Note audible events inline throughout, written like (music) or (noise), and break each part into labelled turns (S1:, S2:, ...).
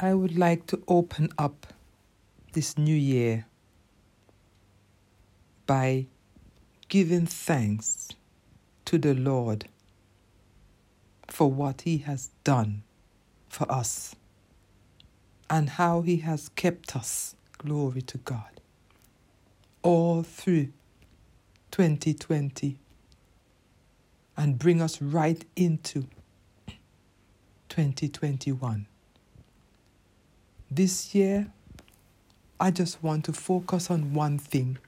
S1: I would like to open up this new year by giving thanks to the Lord for what He has done for us and how He has kept us. Glory to God. All through 2020 and bring us right into 2021. This year, I just want to focus on one thing.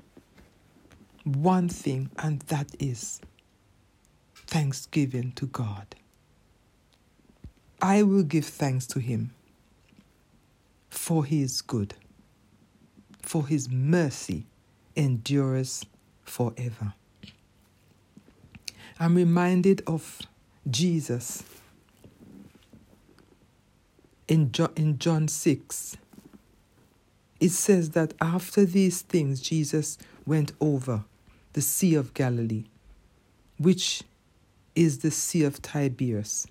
S1: One thing, and that is thanksgiving to God. I will give thanks to Him, for He is good, for His mercy endures forever. I'm reminded of Jesus in John, in John 6. It says that after these things, Jesus went over the Sea of Galilee, which is the Sea of Tiberias.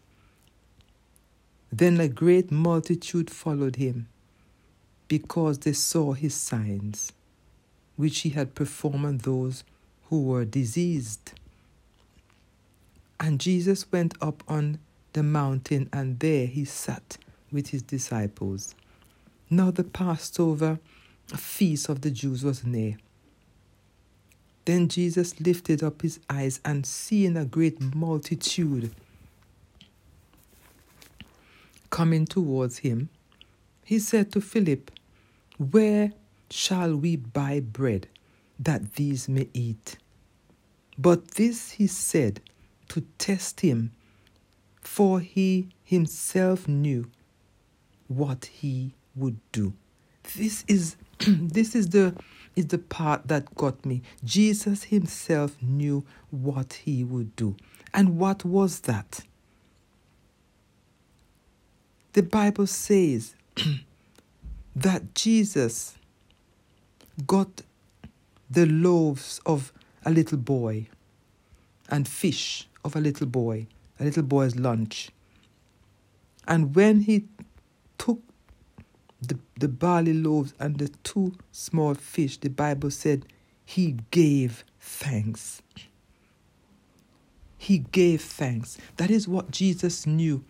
S1: Then a great multitude followed him because they saw his signs, which he had performed on those who were diseased. And Jesus went up on the mountain, and there he sat with his disciples. Now the Passover feast of the Jews was near. Then Jesus lifted up his eyes and seeing a great multitude coming towards him, he said to Philip, Where shall we buy bread that these may eat? But this he said to test him, for he himself knew what he would do. This is (clears throat) this is the is the part that got me. Jesus himself knew what he would do. And what was that? The Bible says (clears throat) that Jesus got the loaves of a little boy and fish of a little boy, a little boy's lunch. And when he the, the barley loaves and the two small fish, the Bible said he gave thanks. He gave thanks. That is what Jesus knew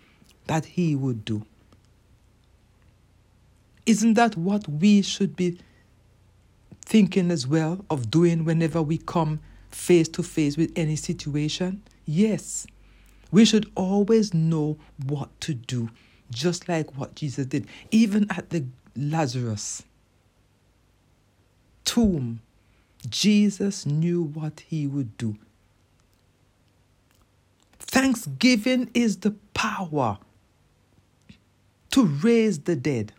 S1: that he would do. Isn't that what we should be thinking as well of doing whenever we come face to face with any situation? Yes. We should always know what to do just like what Jesus did. Even at the Lazarus tomb, Jesus knew what he would do. Thanksgiving is the power to raise the dead.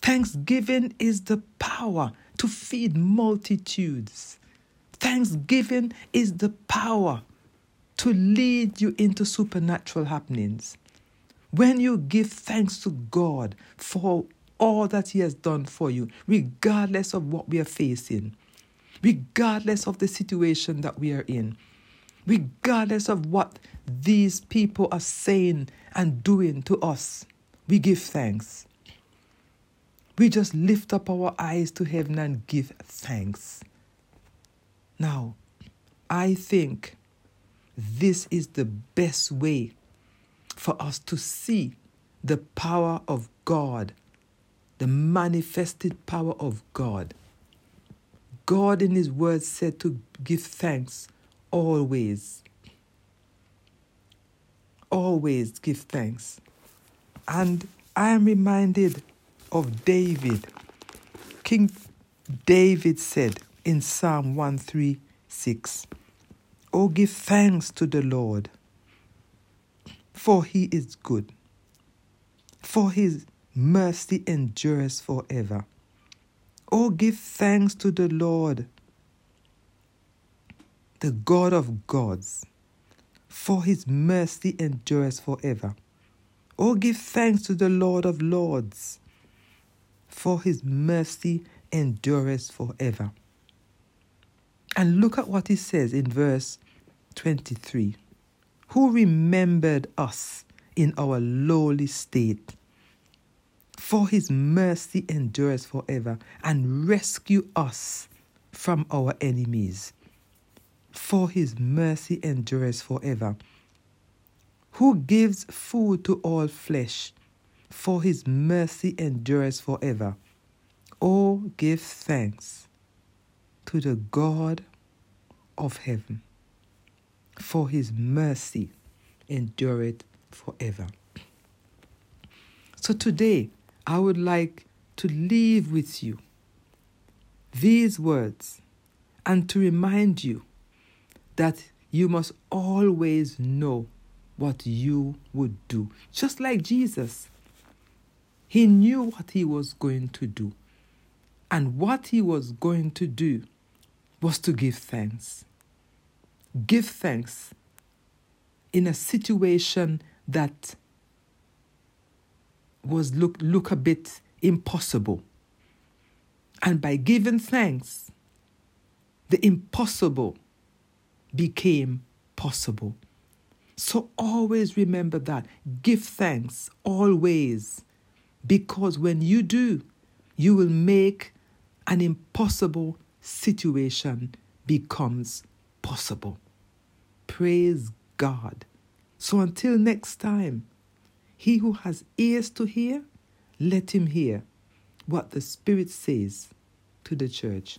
S1: Thanksgiving is the power to feed multitudes. Thanksgiving is the power to lead you into supernatural happenings. When you give thanks to God for all that He has done for you, regardless of what we are facing, regardless of the situation that we are in, regardless of what these people are saying and doing to us, we give thanks. We just lift up our eyes to heaven and give thanks. Now, I think this is the best way for us to see the power of God, the manifested power of God. God in His Word said to give thanks always. Always give thanks. And I am reminded of David. King David said in Psalm 136, Oh, give thanks to the Lord for he is good, for his mercy endures forever. Oh, give thanks to the Lord, the God of gods, for his mercy endures forever. Oh, give thanks to the Lord of lords, for his mercy endures forever. And look at what he says in verse 23 who remembered us in our lowly state, for his mercy endures forever, and rescue us from our enemies. For his mercy endures forever. Who gives food to all flesh, for his mercy endures forever. Oh, give thanks to the God of heaven, for his mercy endureth forever. So today, I would like to leave with you these words and to remind you that you must always know what you would do. Just like Jesus, he knew what he was going to do. And what he was going to do was to give thanks. Give thanks in a situation that was look look a bit impossible. And by giving thanks, the impossible became possible. So always remember that. Give thanks always. Because when you do, you will make an impossible situation becomes possible. Praise God. So until next time, he who has ears to hear, let him hear what the Spirit says to the church.